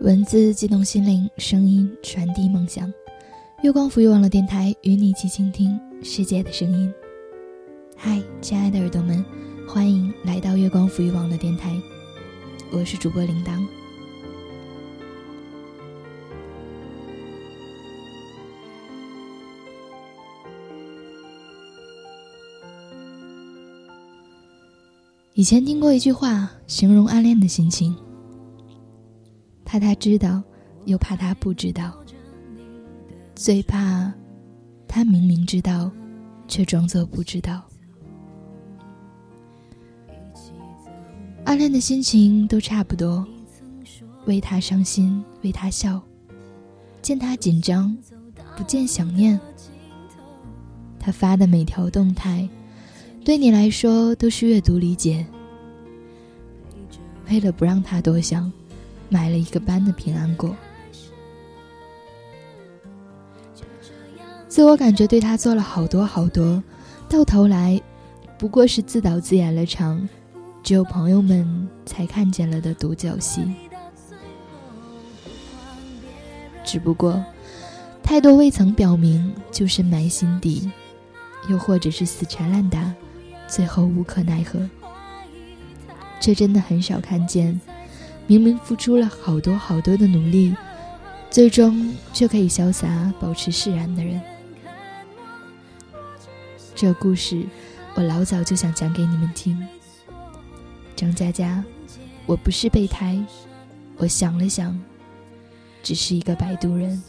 文字激动心灵，声音传递梦想。月光浮育网络电台与你一起倾听世界的声音。嗨，亲爱的耳朵们，欢迎来到月光浮育网络电台，我是主播铃铛。以前听过一句话，形容暗恋的心情。怕他知道，又怕他不知道。最怕他明明知道，却装作不知道。暗恋的心情都差不多，为他伤心，为他笑，见他紧张，不见想念。他发的每条动态，对你来说都是阅读理解。为了不让他多想。买了一个班的平安果，自我感觉对他做了好多好多，到头来不过是自导自演了场只有朋友们才看见了的独角戏。只不过太多未曾表明就深埋心底，又或者是死缠烂打，最后无可奈何。这真的很少看见。明明付出了好多好多的努力，最终却可以潇洒保持释然的人。这故事，我老早就想讲给你们听。张嘉佳，我不是备胎，我想了想，只是一个摆渡人。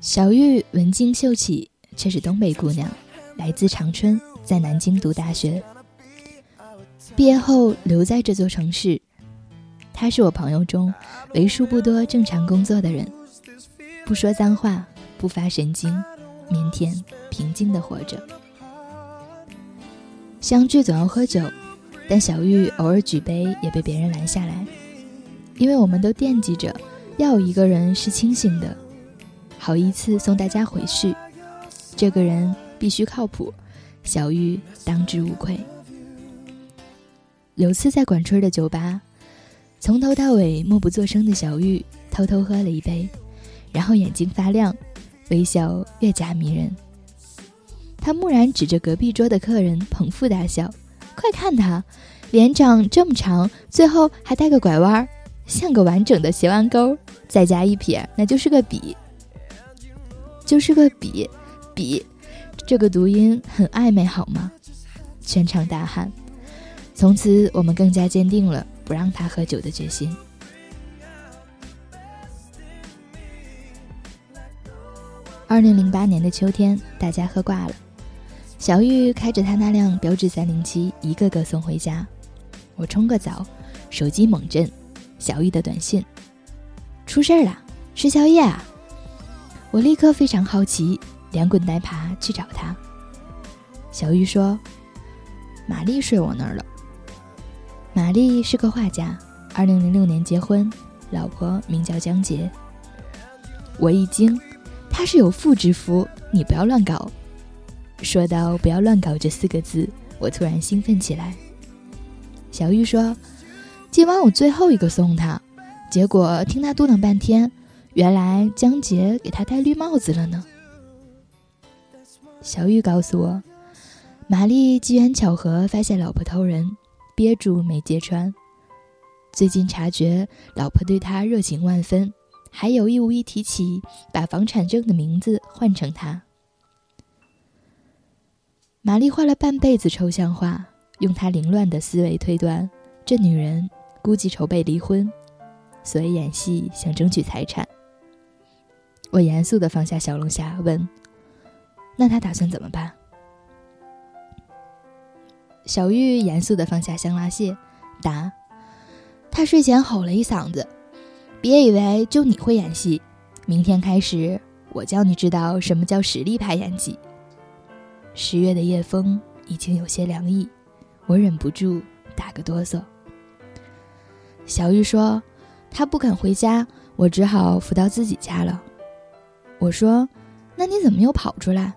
小玉文静秀气，却是东北姑娘，来自长春，在南京读大学。毕业后留在这座城市。她是我朋友中为数不多正常工作的人，不说脏话，不发神经，腼腆平静的活着。相聚总要喝酒，但小玉偶尔举杯也被别人拦下来，因为我们都惦记着要有一个人是清醒的。好一次送大家回去，这个人必须靠谱，小玉当之无愧。有次在管春的酒吧，从头到尾默不作声的小玉偷偷喝了一杯，然后眼睛发亮，微笑越加迷人。他蓦然指着隔壁桌的客人捧腹大笑：“快看他，脸长这么长，最后还带个拐弯儿，像个完整的斜弯钩，再加一撇，那就是个笔。”就是个笔，笔，这个读音很暧昧，好吗？全场大喊。从此，我们更加坚定了不让他喝酒的决心。二零零八年的秋天，大家喝挂了，小玉开着他那辆标致三零七，一个个送回家。我冲个澡，手机猛震，小玉的短信：出事儿了，吃宵夜啊！我立刻非常好奇，连滚带爬去找他。小玉说：“玛丽睡我那儿了。”玛丽是个画家，二零零六年结婚，老婆名叫江洁。我一惊，他是有妇之夫，你不要乱搞。说到“不要乱搞”这四个字，我突然兴奋起来。小玉说：“今晚我最后一个送他，结果听他嘟囔半天。”原来江杰给他戴绿帽子了呢。小玉告诉我，玛丽机缘巧合发现老婆偷人，憋住没揭穿。最近察觉老婆对他热情万分，还有意无意提起把房产证的名字换成他。玛丽画了半辈子抽象画，用她凌乱的思维推断，这女人估计筹备离婚，所以演戏想争取财产。我严肃的放下小龙虾，问：“那他打算怎么办？”小玉严肃的放下香辣蟹，答：“他睡前吼了一嗓子，别以为就你会演戏，明天开始我教你知道什么叫实力派演技。十月的夜风已经有些凉意，我忍不住打个哆嗦。小玉说：“她不肯回家，我只好扶到自己家了。”我说：“那你怎么又跑出来？”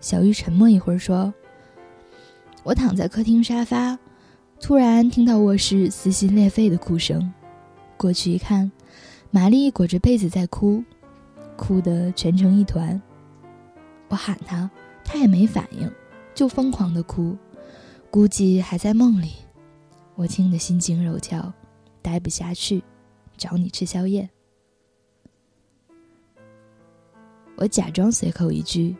小玉沉默一会儿说：“我躺在客厅沙发，突然听到卧室撕心裂肺的哭声，过去一看，玛丽裹着被子在哭，哭得蜷成一团。我喊她，她也没反应，就疯狂的哭，估计还在梦里。我听得心惊肉跳，待不下去，找你吃宵夜。我假装随口一句。”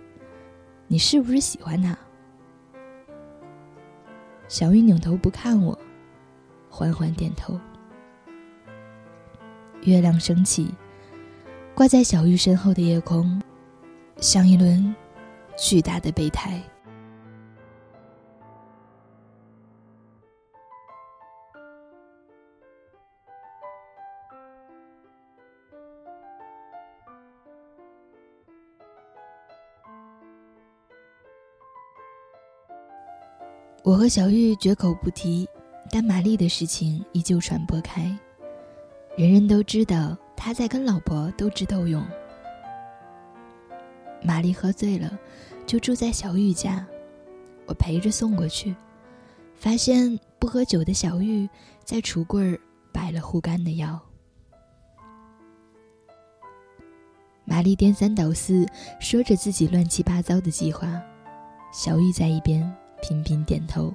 你是不是喜欢他？小玉扭头不看我，缓缓点头。月亮升起，挂在小玉身后的夜空，像一轮巨大的备胎。我和小玉绝口不提，但玛丽的事情依旧传播开，人人都知道他在跟老婆斗智斗勇。玛丽喝醉了，就住在小玉家，我陪着送过去，发现不喝酒的小玉在橱柜儿摆了护肝的药。玛丽颠三倒四说着自己乱七八糟的计划，小玉在一边。频频点头。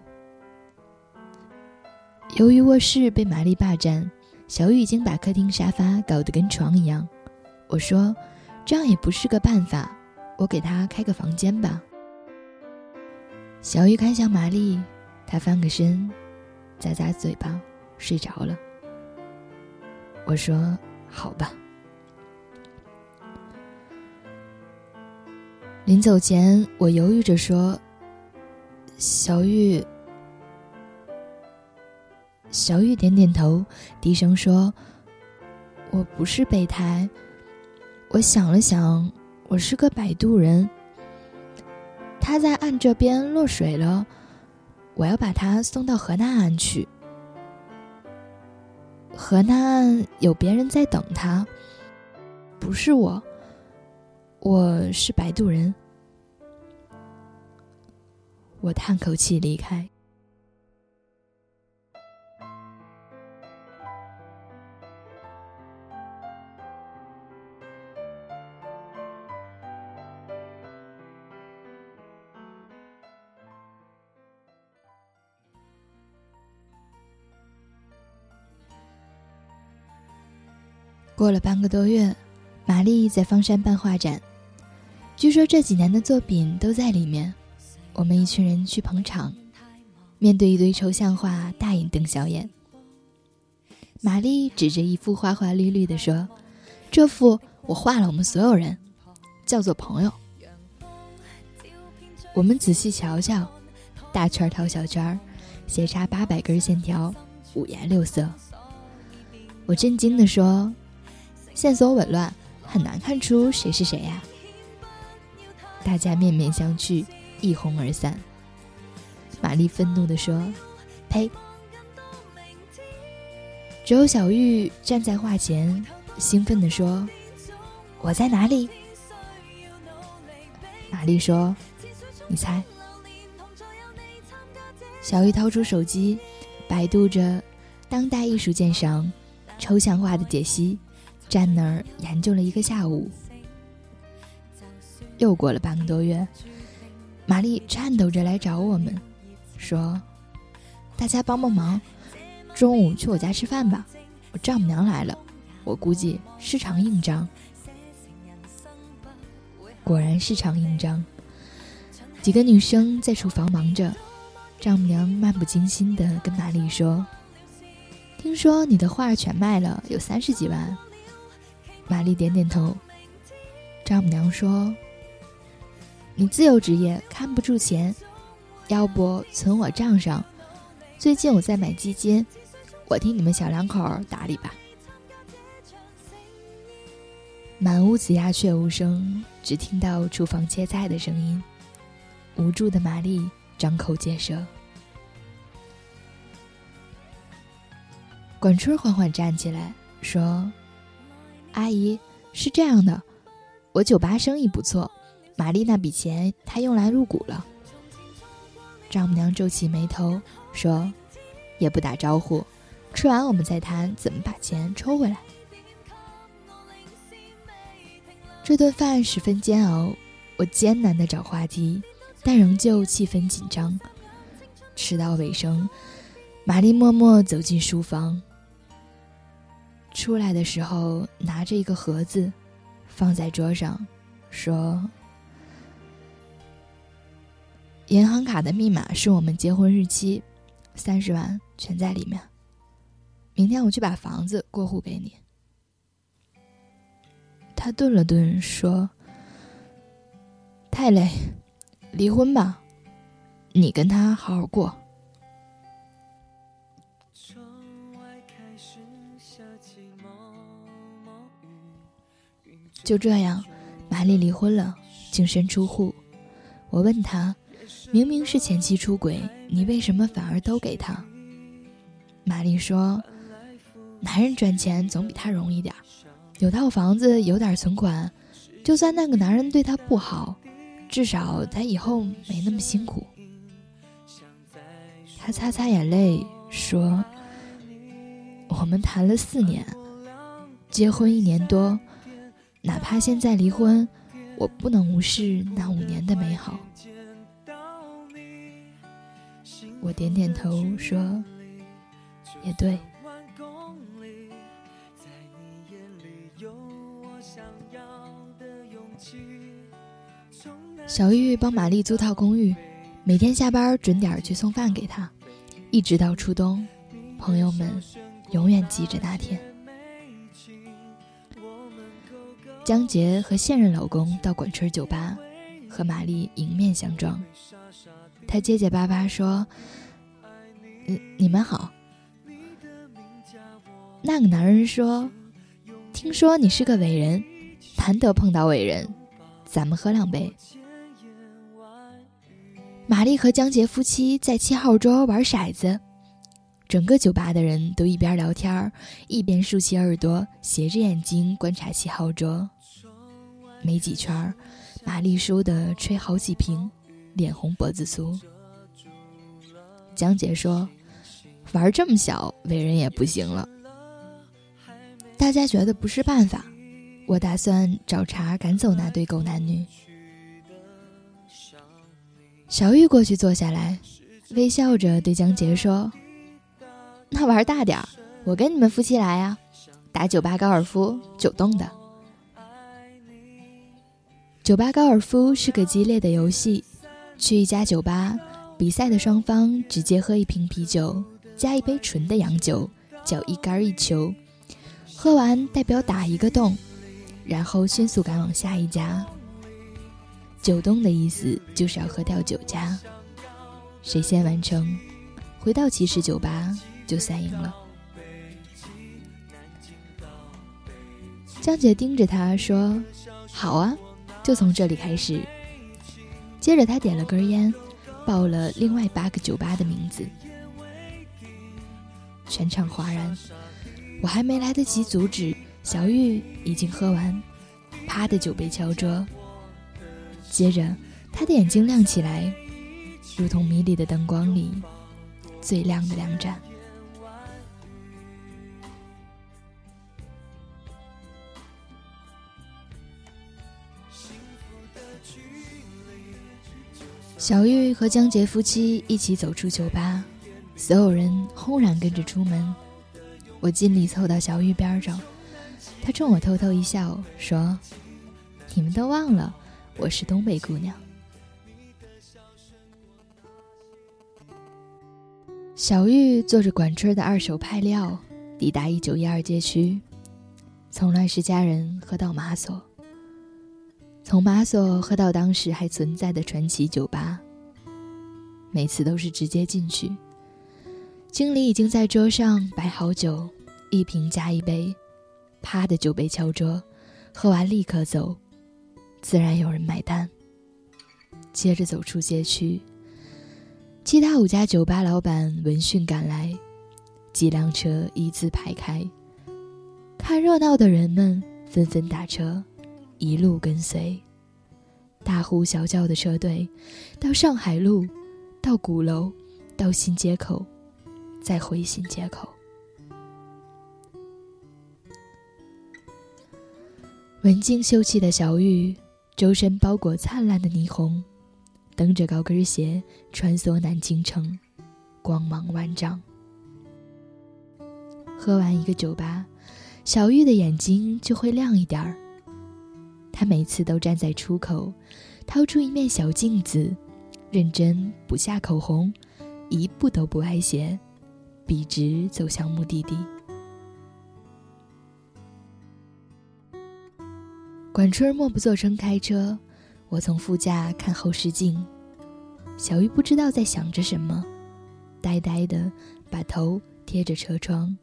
由于卧室被玛丽霸占，小雨已经把客厅沙发搞得跟床一样。我说：“这样也不是个办法，我给她开个房间吧。”小雨看向玛丽，她翻个身，咂咂嘴巴，睡着了。我说：“好吧。”临走前，我犹豫着说。小玉，小玉点点头，低声说：“我不是备胎。我想了想，我是个摆渡人。他在岸这边落水了，我要把他送到河南岸去。河南岸有别人在等他，不是我，我是摆渡人。”我叹口气离开。过了半个多月，玛丽在方山办画展，据说这几年的作品都在里面。我们一群人去捧场，面对一堆抽象画，大眼瞪小眼。玛丽指着一幅花花绿绿的说：“这幅我画了，我们所有人，叫做朋友。”我们仔细瞧瞧，大圈套小圈，斜插八百根线条，五颜六色。我震惊地说：“线索紊乱，很难看出谁是谁呀。”大家面面相觑。一哄而散。玛丽愤怒地说：“呸！”只有小玉站在画前，兴奋地说：“我在哪里？”玛丽说：“你猜。”小玉掏出手机，百度着“当代艺术鉴赏”“抽象画的解析”，站那儿研究了一个下午。又过了半个多月。玛丽颤抖着来找我们，说：“大家帮帮忙，中午去我家吃饭吧。我丈母娘来了，我估计是场硬仗。”果然是场硬仗。几个女生在厨房忙着，丈母娘漫不经心地跟玛丽说：“听说你的画全卖了，有三十几万。”玛丽点点头。丈母娘说。你自由职业看不住钱，要不存我账上？最近我在买基金，我替你们小两口打理吧。满屋子鸦雀无声，只听到厨房切菜的声音。无助的玛丽张口结舌。管春缓缓站起来说：“阿姨，是这样的，我酒吧生意不错，玛丽那笔钱她用来入股了。”丈母娘皱起眉头说：“也不打招呼，吃完我们再谈怎么把钱抽回来。”这顿饭十分煎熬，我艰难的找话题，但仍旧气氛紧张。吃到尾声，玛丽默默走进书房。出来的时候，拿着一个盒子，放在桌上，说：“银行卡的密码是我们结婚日期，三十万全在里面。明天我去把房子过户给你。”他顿了顿，说：“太累，离婚吧，你跟他好好过。”就这样，玛丽离婚了，净身出户。我问他：“明明是前妻出轨，你为什么反而都给他？”玛丽说：“男人赚钱总比他容易点有套房子，有点存款，就算那个男人对她不好，至少她以后没那么辛苦。”他擦擦眼泪说：“我们谈了四年，结婚一年多。”哪怕现在离婚，我不能无视那五年的美好。我点点头说：“也对。”小玉帮玛丽租套公寓，每天下班准点去送饭给她，一直到初冬。朋友们永远记着那天。江杰和现任老公到管春酒吧，和玛丽迎面相撞。他结结巴巴说：“嗯，你们好。”那个男人说：“听说你是个伟人，难得碰到伟人，咱们喝两杯。”玛丽和江杰夫妻在七号桌玩骰子，整个酒吧的人都一边聊天一边竖起耳朵，斜着眼睛观察七号桌。没几圈玛丽输的吹好几瓶，脸红脖子粗。江姐说：“玩这么小，为人也不行了。”大家觉得不是办法，我打算找茬赶走那对狗男女。小玉过去坐下来，微笑着对江杰说：“那玩大点儿，我跟你们夫妻来啊，打酒吧高尔夫，九洞的。”酒吧高尔夫是个激烈的游戏。去一家酒吧，比赛的双方直接喝一瓶啤酒加一杯纯的洋酒，叫一杆一球。喝完代表打一个洞，然后迅速赶往下一家。九洞的意思就是要喝掉九家，谁先完成，回到起始酒吧就算赢了。江姐盯着他说：“好啊。”就从这里开始。接着，他点了根烟，报了另外八个酒吧的名字。全场哗然，我还没来得及阻止，小玉已经喝完，啪的酒杯敲桌。接着，他的眼睛亮起来，如同迷离的灯光里最亮的两盏。小玉和江杰夫妻一起走出酒吧，所有人轰然跟着出门。我尽力凑到小玉边上，她冲我偷偷一笑，说：“你们都忘了，我是东北姑娘。”小玉坐着管春的二手派料，抵达一九一二街区，从乱世佳人喝到马索。从马索喝到当时还存在的传奇酒吧，每次都是直接进去。经理已经在桌上摆好酒，一瓶加一杯，啪的酒杯敲桌，喝完立刻走，自然有人买单。接着走出街区，其他五家酒吧老板闻讯赶来，几辆车一字排开。看热闹的人们纷纷打车，一路跟随，大呼小叫的车队，到上海路，到鼓楼，到新街口，再回新街口。文静秀气的小玉，周身包裹灿烂的霓虹，蹬着高跟鞋穿梭南京城，光芒万丈。喝完一个酒吧，小玉的眼睛就会亮一点儿。她每次都站在出口，掏出一面小镜子，认真补下口红，一步都不歪斜，笔直走向目的地。管春默不作声开车，我从副驾看后视镜，小玉不知道在想着什么，呆呆的把头贴着车窗，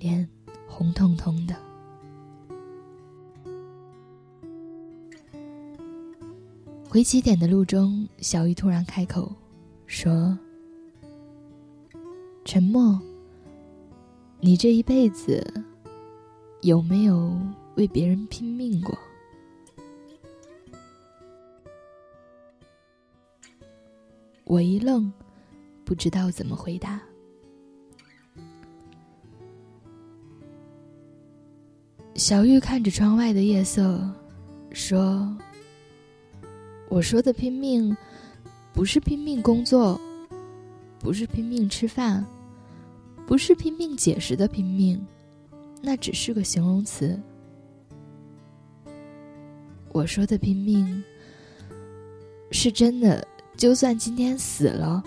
脸红彤彤的。回起点的路中，小玉突然开口说：“沉默，你这一辈子有没有？”为别人拼命过，我一愣，不知道怎么回答。小玉看着窗外的夜色，说：“我说的拼命，不是拼命工作，不是拼命吃饭，不是拼命解释的拼命，那只是个形容词。”我说的拼命，是真的。就算今天死了，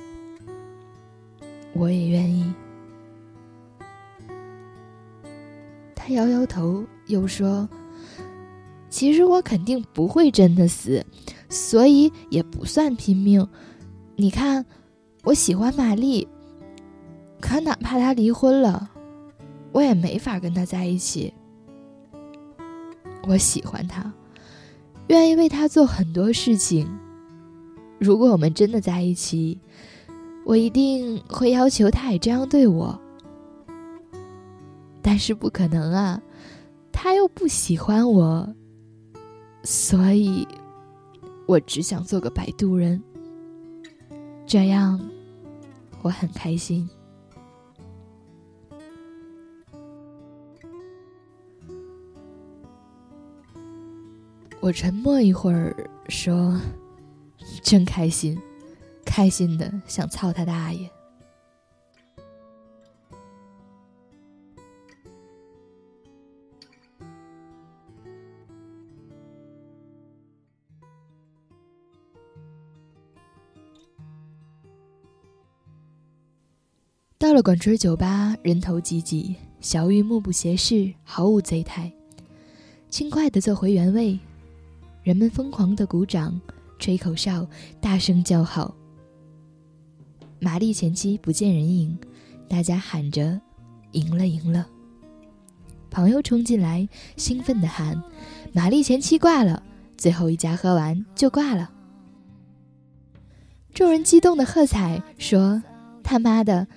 我也愿意。他摇摇头，又说：“其实我肯定不会真的死，所以也不算拼命。你看，我喜欢玛丽，可哪怕她离婚了，我也没法跟她在一起。我喜欢她。”愿意为他做很多事情。如果我们真的在一起，我一定会要求他也这样对我。但是不可能啊，他又不喜欢我，所以，我只想做个摆渡人。这样，我很开心。我沉默一会儿，说：“ 真开心，开心的想操他大爷。”了管春酒吧，人头济济，小玉目不斜视，毫无醉态，轻快地坐回原位。人们疯狂地鼓掌、吹口哨、大声叫好。玛丽前妻不见人影，大家喊着：“赢了，赢了！”朋友冲进来，兴奋地喊：“玛丽前妻挂了，最后一家喝完就挂了。”众人激动的喝彩，说：“他妈的，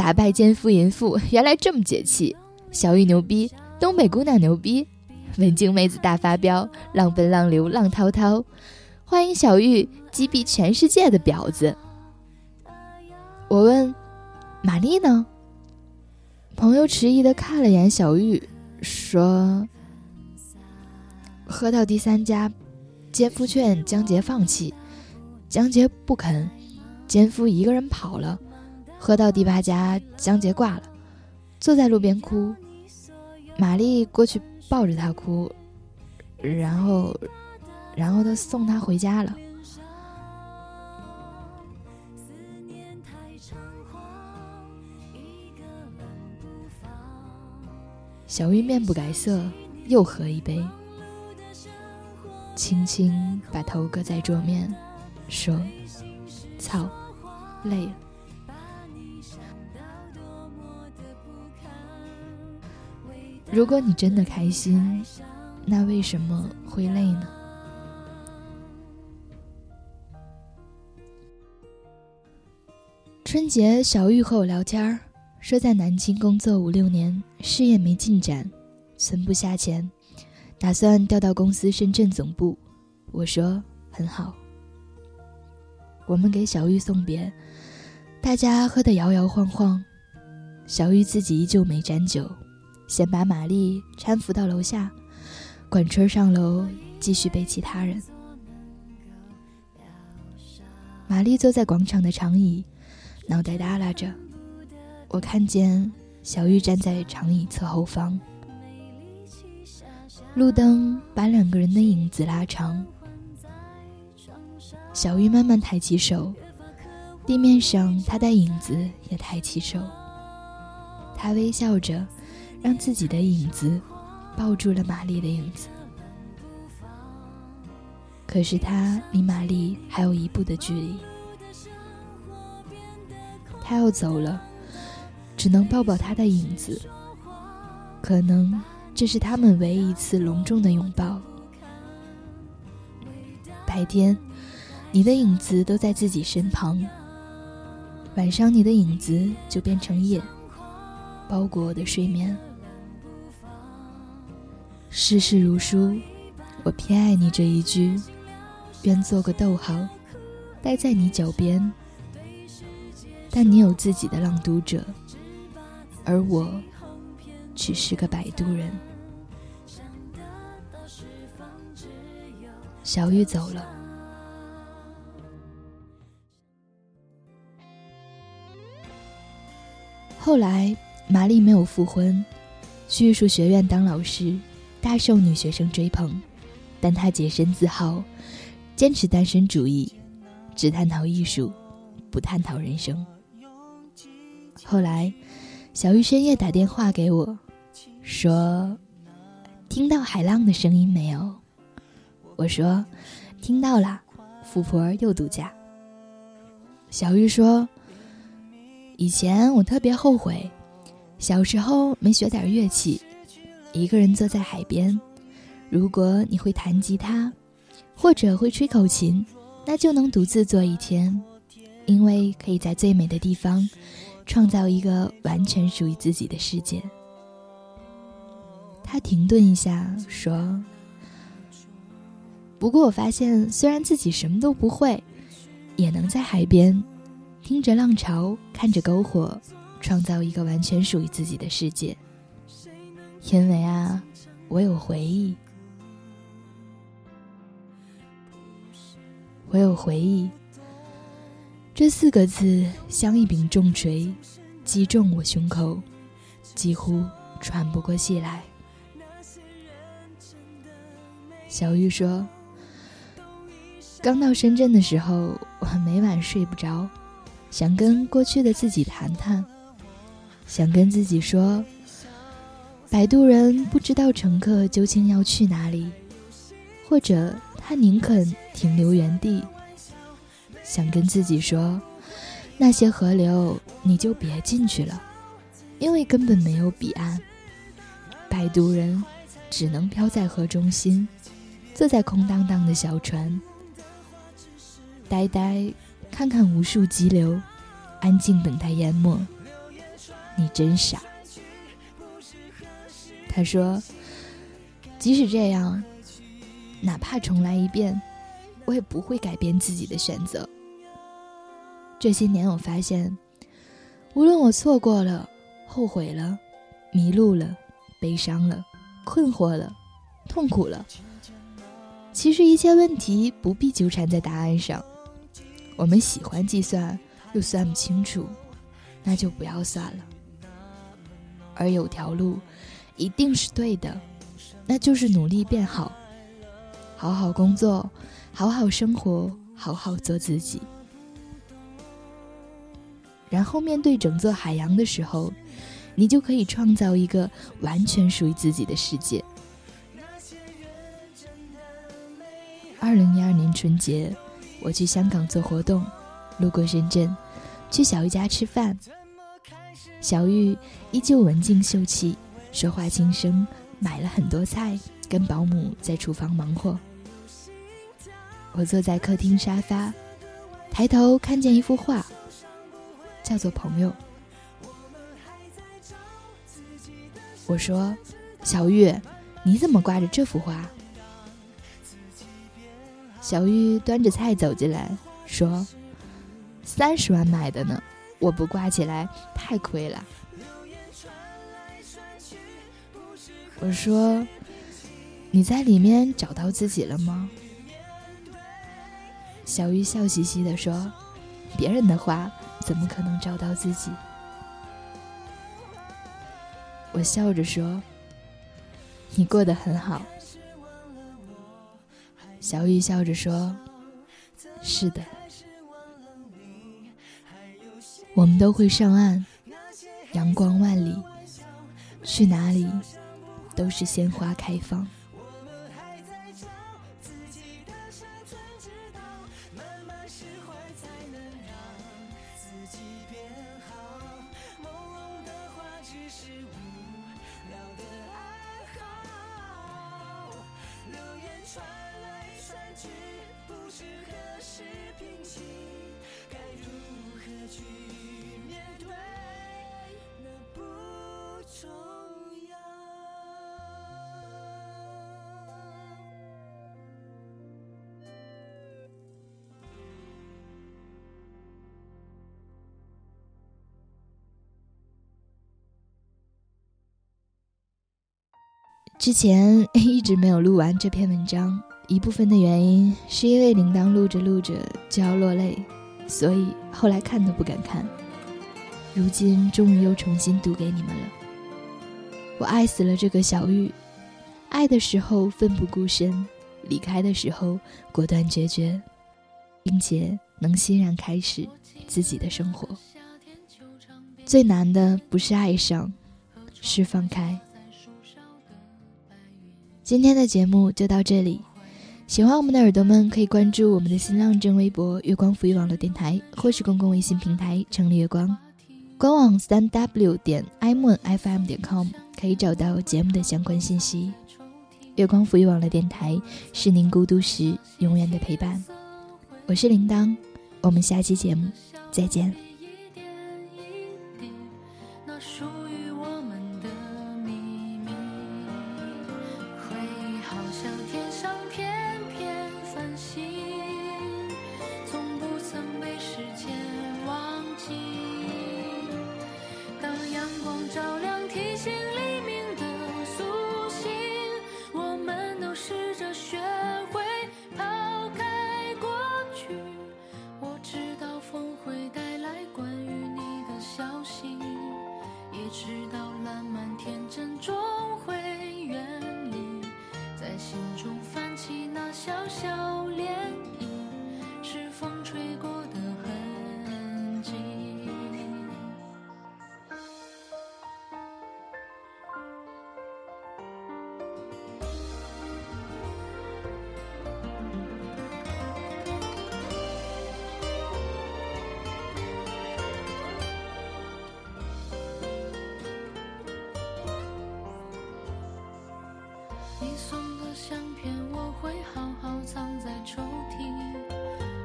打败奸夫淫妇，原来这么解气！小玉牛逼，东北姑娘牛逼！”文静妹子大发飙，浪奔浪流浪滔滔，欢迎小玉击毙全世界的婊子。我问玛丽呢？朋友迟疑的看了眼小玉，说：“喝到第三家，奸夫劝江杰放弃，江杰不肯，奸夫一个人跑了。喝到第八家，江杰挂了，坐在路边哭。玛丽过去。”抱着他哭，然后，然后他送他回家了。小玉面不改色，又喝一杯，轻轻把头搁在桌面，说：“操，累了。”如果你真的开心，那为什么会累呢？春节，小玉和我聊天儿，说在南京工作五六年，事业没进展，存不下钱，打算调到公司深圳总部。我说很好。我们给小玉送别，大家喝得摇摇晃晃，小玉自己依旧没沾酒，先把玛丽搀扶到楼下，管春上楼继续背其他人。玛丽坐在广场的长椅。脑袋耷拉着，我看见小玉站在长椅侧后方，路灯把两个人的影子拉长。小玉慢慢抬起手，地面上她的影子也抬起手。她微笑着，让自己的影子抱住了玛丽的影子。可是他离玛丽还有一步的距离。他要走了，只能抱抱他的影子。可能这是他们唯一一次隆重的拥抱。白天，你的影子都在自己身旁；晚上，你的影子就变成夜，包裹我的睡眠。世事如书，我偏爱你这一句，愿做个逗号，待在你脚边。但你有自己的朗读者，而我只是个摆渡人。小玉走了，后来玛丽没有复婚，去艺术学院当老师，大受女学生追捧，但她洁身自好，坚持单身主义，只探讨艺术，不探讨人生。后来，小玉深夜打电话给我，说：“听到海浪的声音没有？”我说：“听到了。”富婆又度假。小玉说：“以前我特别后悔，小时候没学点乐器，一个人坐在海边。如果你会弹吉他，或者会吹口琴，那就能独自坐一天，因为可以在最美的地方。”创造一个完全属于自己的世界。他停顿一下，说：“不过我发现，虽然自己什么都不会，也能在海边，听着浪潮，看着篝火，创造一个完全属于自己的世界。因为啊，我有回忆，我有回忆。”这四个字像一柄重锤，击中我胸口，几乎喘不过气来。小玉说：“刚到深圳的时候，我每晚睡不着，想跟过去的自己谈谈，想跟自己说，摆渡人不知道乘客究竟要去哪里，或者他宁肯停留原地。”想跟自己说，那些河流你就别进去了，因为根本没有彼岸。摆渡人只能漂在河中心，坐在空荡荡的小船，呆呆看看无数激流，安静等待淹没。你真傻。他说，即使这样，哪怕重来一遍，我也不会改变自己的选择。这些年，我发现，无论我错过了、后悔了、迷路了、悲伤了、困惑了、痛苦了，其实一切问题不必纠缠在答案上。我们喜欢计算，又算不清楚，那就不要算了。而有条路，一定是对的，那就是努力变好，好好工作，好好生活，好好做自己。然后面对整座海洋的时候，你就可以创造一个完全属于自己的世界。二零一二年春节，我去香港做活动，路过深圳，去小玉家吃饭。小玉依旧文静秀气，说话轻声，买了很多菜，跟保姆在厨房忙活。我坐在客厅沙发，抬头看见一幅画，叫做《朋友》。我说：“小玉，你怎么挂着这幅画？”小玉端着菜走进来，说：“三十万买的呢，我不挂起来太亏了。”我说：“你在里面找到自己了吗？”小玉笑嘻嘻地说：“别人的话怎么可能找到自己？”我笑着说：“你过得很好。”小雨笑着说：“是的，我们都会上岸，阳光万里，去哪里都是鲜花开放。”去面对，那不重之前一直没有录完这篇文章，一部分的原因是因为铃铛录着录着就要落泪，所以后来看都不敢看。如今终于又重新读给你们了。我爱死了这个小玉，爱的时候奋不顾身，离开的时候果断决绝，并且能欣然开始自己的生活。最难的不是爱上，是放开。今天的节目就到这里，喜欢我们的耳朵们可以关注我们的新浪正微博“月光浮语网络电台”或是公共微信平台“城里月光”，官网三 w 点 i'mon fm 点 com 可以找到节目的相关信息。月光浮语网络电台是您孤独时永远的陪伴，我是铃铛，我们下期节目再见。直到烂漫天真片我会好好藏在抽屉，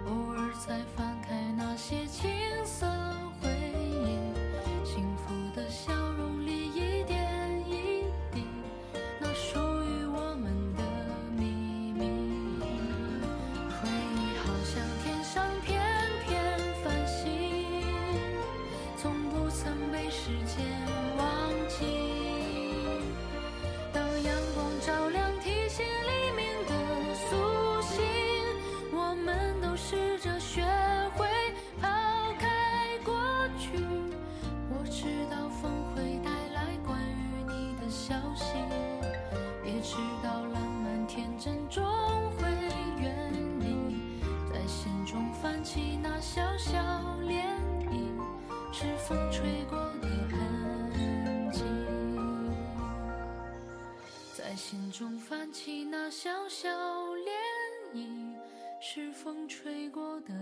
偶尔再翻开那些情。风吹过的痕迹在心中泛起那小小涟漪是风吹过的